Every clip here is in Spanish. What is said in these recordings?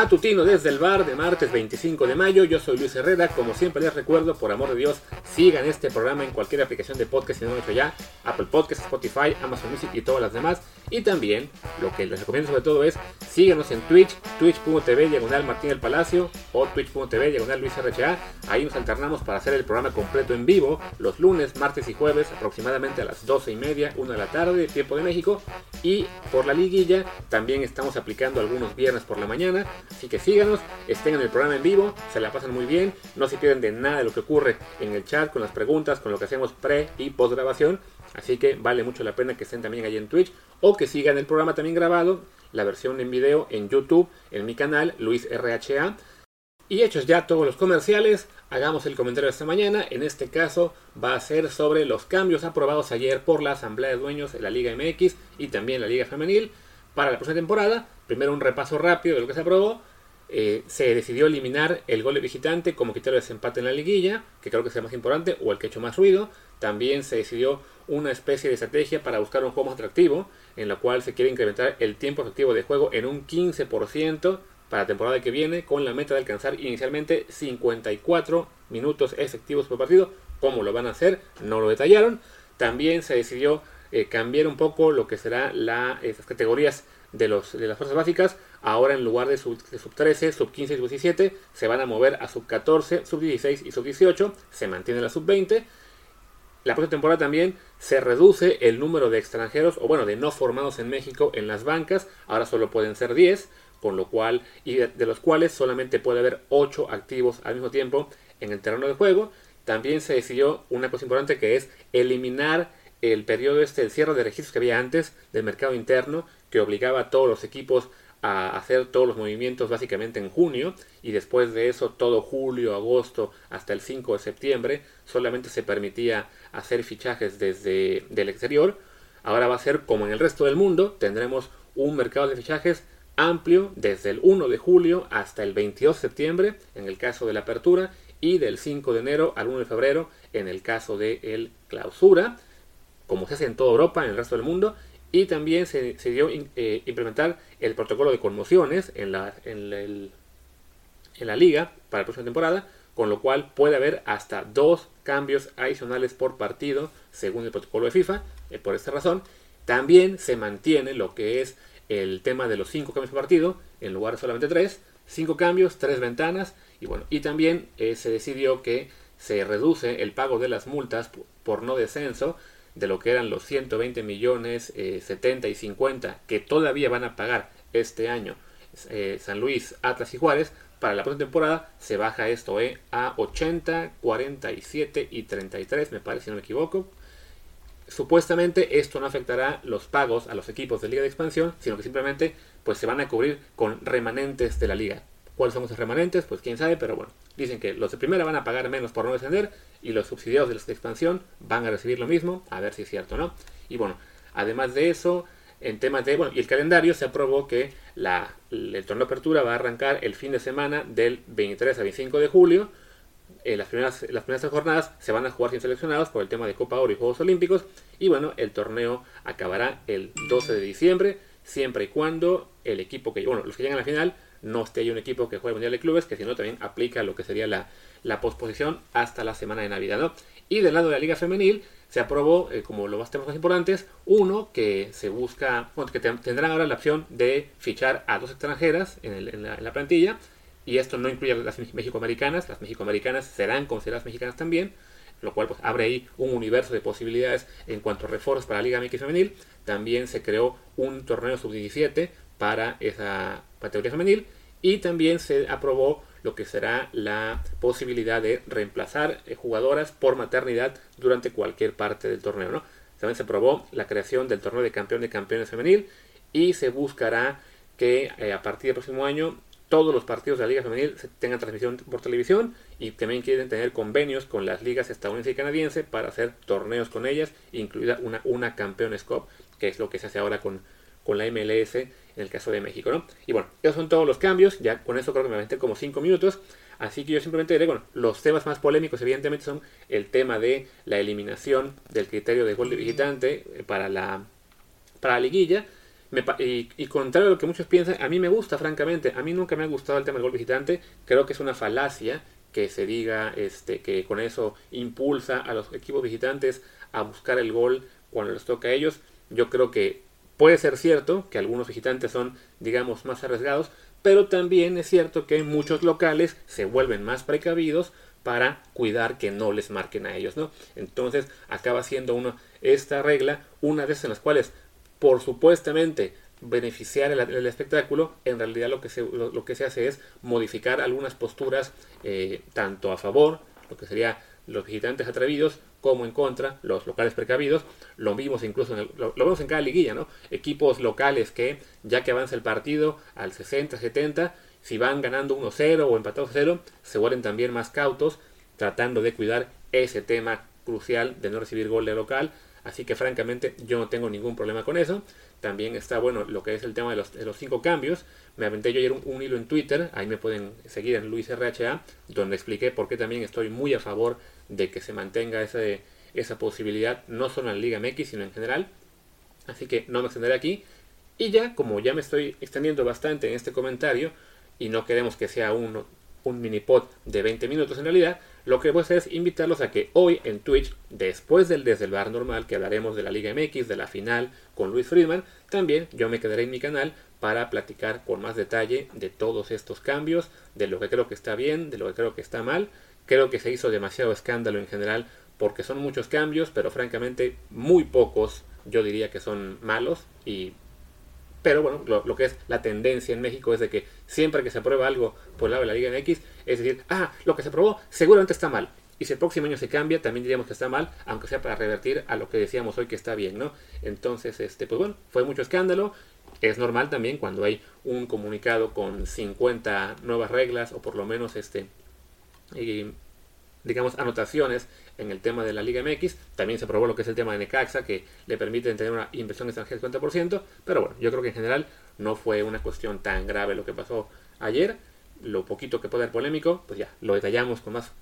matutino desde el bar de martes 25 de mayo. Yo soy Luis Herrera. Como siempre les recuerdo, por amor de Dios, sigan este programa en cualquier aplicación de podcast si no lo han hecho ya. Apple Podcasts, Spotify, Amazon Music y todas las demás. Y también, lo que les recomiendo sobre todo es, síganos en Twitch, twitch.tv diagonal Martín del Palacio o twitch.tv diagonal Luis RHA. Ahí nos alternamos para hacer el programa completo en vivo los lunes, martes y jueves aproximadamente a las 12 y media, 1 de la tarde, tiempo de México. Y por la liguilla también estamos aplicando algunos viernes por la mañana. Así que síganos, estén en el programa en vivo, se la pasan muy bien, no se pierden de nada de lo que ocurre en el chat, con las preguntas, con lo que hacemos pre y post grabación. Así que vale mucho la pena que estén también ahí en Twitch o que sigan el programa también grabado, la versión en video en YouTube, en mi canal, Luis RHA. Y hechos ya todos los comerciales, hagamos el comentario de esta mañana. En este caso va a ser sobre los cambios aprobados ayer por la Asamblea de Dueños de la Liga MX y también la Liga Femenil para la próxima temporada. Primero un repaso rápido de lo que se aprobó. Eh, se decidió eliminar el gol de visitante como criterio de desempate en la liguilla, que creo que es más importante, o el que ha hecho más ruido. También se decidió una especie de estrategia para buscar un juego más atractivo, en la cual se quiere incrementar el tiempo efectivo de juego en un 15% para la temporada que viene, con la meta de alcanzar inicialmente 54 minutos efectivos por partido. ¿Cómo lo van a hacer? No lo detallaron. También se decidió eh, cambiar un poco lo que será la, esas categorías de, los, de las fuerzas básicas. Ahora en lugar de sub, sub 13, sub 15 y sub 17, se van a mover a sub 14, sub 16 y sub 18. Se mantiene la sub 20. La próxima temporada también se reduce el número de extranjeros, o bueno, de no formados en México en las bancas. Ahora solo pueden ser 10, con lo cual, y de, de los cuales solamente puede haber 8 activos al mismo tiempo en el terreno de juego. También se decidió una cosa importante que es eliminar el periodo este, el cierre de registros que había antes del mercado interno, que obligaba a todos los equipos a hacer todos los movimientos básicamente en junio y después de eso todo julio, agosto hasta el 5 de septiembre solamente se permitía hacer fichajes desde el exterior. Ahora va a ser como en el resto del mundo, tendremos un mercado de fichajes amplio desde el 1 de julio hasta el 22 de septiembre en el caso de la apertura y del 5 de enero al 1 de febrero en el caso de el clausura como se hace en toda Europa, en el resto del mundo, y también se, se eh, implementar el protocolo de conmociones en la, en, el, en la liga para la próxima temporada, con lo cual puede haber hasta dos cambios adicionales por partido según el protocolo de FIFA. Eh, por esta razón, también se mantiene lo que es el tema de los cinco cambios por partido, en lugar de solamente tres, cinco cambios, tres ventanas, y bueno, y también eh, se decidió que se reduce el pago de las multas por no descenso de lo que eran los 120 millones, 70 y 50 que todavía van a pagar este año eh, San Luis, Atlas y Juárez, para la próxima temporada se baja esto eh, a 80, 47 y 33, me parece, si no me equivoco. Supuestamente esto no afectará los pagos a los equipos de liga de expansión, sino que simplemente pues se van a cubrir con remanentes de la liga. ¿Cuáles son esos remanentes? Pues quién sabe, pero bueno, dicen que los de primera van a pagar menos por no descender y los subsidiados de los expansión van a recibir lo mismo, a ver si es cierto o no. Y bueno, además de eso, en temas de, bueno, y el calendario se aprobó que la, el torneo de apertura va a arrancar el fin de semana del 23 al 25 de julio. Eh, las, primeras, las primeras jornadas se van a jugar sin seleccionados por el tema de Copa Oro y Juegos Olímpicos. Y bueno, el torneo acabará el 12 de diciembre, siempre y cuando el equipo que, bueno, los que llegan a la final no esté ahí un equipo que juegue Mundial de Clubes, que si no también aplica lo que sería la, la posposición hasta la semana de Navidad. ¿no? Y del lado de la Liga Femenil se aprobó, eh, como los temas más importantes, uno que se busca, bueno, que tendrán ahora la opción de fichar a dos extranjeras en, el, en, la, en la, plantilla, y esto no incluye a las mexicoamericanas, las mexicoamericanas serán consideradas mexicanas también, lo cual pues, abre ahí un universo de posibilidades en cuanto a refuerzos para la Liga MX Femenil. También se creó un torneo sub-17 para esa categoría femenil y también se aprobó lo que será la posibilidad de reemplazar eh, jugadoras por maternidad durante cualquier parte del torneo. ¿no? También se aprobó la creación del torneo de campeón de campeones femenil y se buscará que eh, a partir del próximo año todos los partidos de la Liga Femenil tengan transmisión por televisión y también quieren tener convenios con las ligas estadounidense y canadiense para hacer torneos con ellas, incluida una, una Campeones Cup, que es lo que se hace ahora con, con la MLS en el caso de México, ¿no? Y bueno, esos son todos los cambios, ya con eso creo que me aventé como 5 minutos, así que yo simplemente diré, bueno, los temas más polémicos evidentemente son el tema de la eliminación del criterio de gol de visitante para la, para la liguilla, y, contrario a lo que muchos piensan, a mí me gusta, francamente. A mí nunca me ha gustado el tema del gol visitante. Creo que es una falacia que se diga este, que con eso impulsa a los equipos visitantes a buscar el gol cuando les toca a ellos. Yo creo que puede ser cierto que algunos visitantes son, digamos, más arriesgados, pero también es cierto que muchos locales se vuelven más precavidos para cuidar que no les marquen a ellos, ¿no? Entonces acaba siendo una, esta regla una de esas en las cuales por supuestamente beneficiar el, espectáculo, en realidad lo que, se, lo, que se hace es modificar algunas posturas eh, tanto a favor, lo que sería los visitantes atrevidos, como en contra, los locales precavidos. Lo vimos incluso en lo, vemos en cada liguilla, ¿no? Equipos locales que, ya que avanza el partido al 60, 70, si van ganando 1-0 o empatados 0, se vuelven también más cautos, tratando de cuidar ese tema crucial de no recibir gol de local. Así que francamente yo no tengo ningún problema con eso. También está bueno lo que es el tema de los, cinco cambios. Me aventé yo ayer un, hilo en Twitter, ahí me pueden seguir en Luis RHA, donde expliqué por qué también estoy muy a favor de que se mantenga esa posibilidad, no solo en Liga MX, sino en general. Así que no me extenderé aquí. Y ya, como ya me estoy extendiendo bastante en este comentario, y no queremos que sea un, un mini pod de 20 minutos en realidad, lo que voy a hacer es invitarlos a que hoy en Twitch, después del Desde el Bar Normal, que hablaremos de la Liga MX, de la final con Luis Friedman, también yo me quedaré en mi canal para platicar con más detalle de todos estos cambios, de lo que creo que está bien, de lo que creo que está mal. Creo que se hizo demasiado escándalo en general porque son muchos cambios, pero francamente muy pocos yo diría que son malos y pero bueno, lo, que es la tendencia en México es de que siempre que se aprueba algo por el lado de la Liga MX, es decir, ah, lo que se aprobó seguramente está mal. Y si el próximo año se cambia, también diríamos que está mal, aunque sea para revertir a lo que decíamos hoy que está bien, ¿no? Entonces, este, pues bueno, fue mucho escándalo. Es normal también cuando hay un comunicado con 50 nuevas reglas o por lo menos este, digamos, anotaciones en el tema de la Liga MX. También se aprobó lo que es el tema de Necaxa, que le permite tener una inversión extranjera del 50%. Pero bueno, yo creo que en general no fue una cuestión tan grave lo que pasó ayer. Lo poquito que puede ser polémico, pues ya, lo detallamos con más,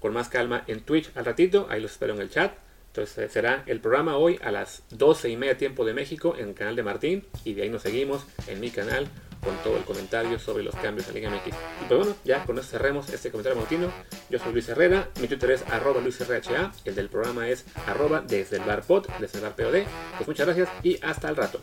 con más calma en Twitch al ratito. Ahí los espero en el chat. Entonces eh, será el programa hoy a las 12 y media tiempo de México en el canal de Martín. Y de ahí nos seguimos en mi canal con todo el comentario sobre los cambios en Liga MX. Y pues bueno, ya con eso cerremos este comentario matutino. Yo soy Luis Herrera, mi Twitter es arroba LuisRHA, el del programa es arroba desde el bar pod, desde el bar POD. Pues muchas gracias y hasta el rato.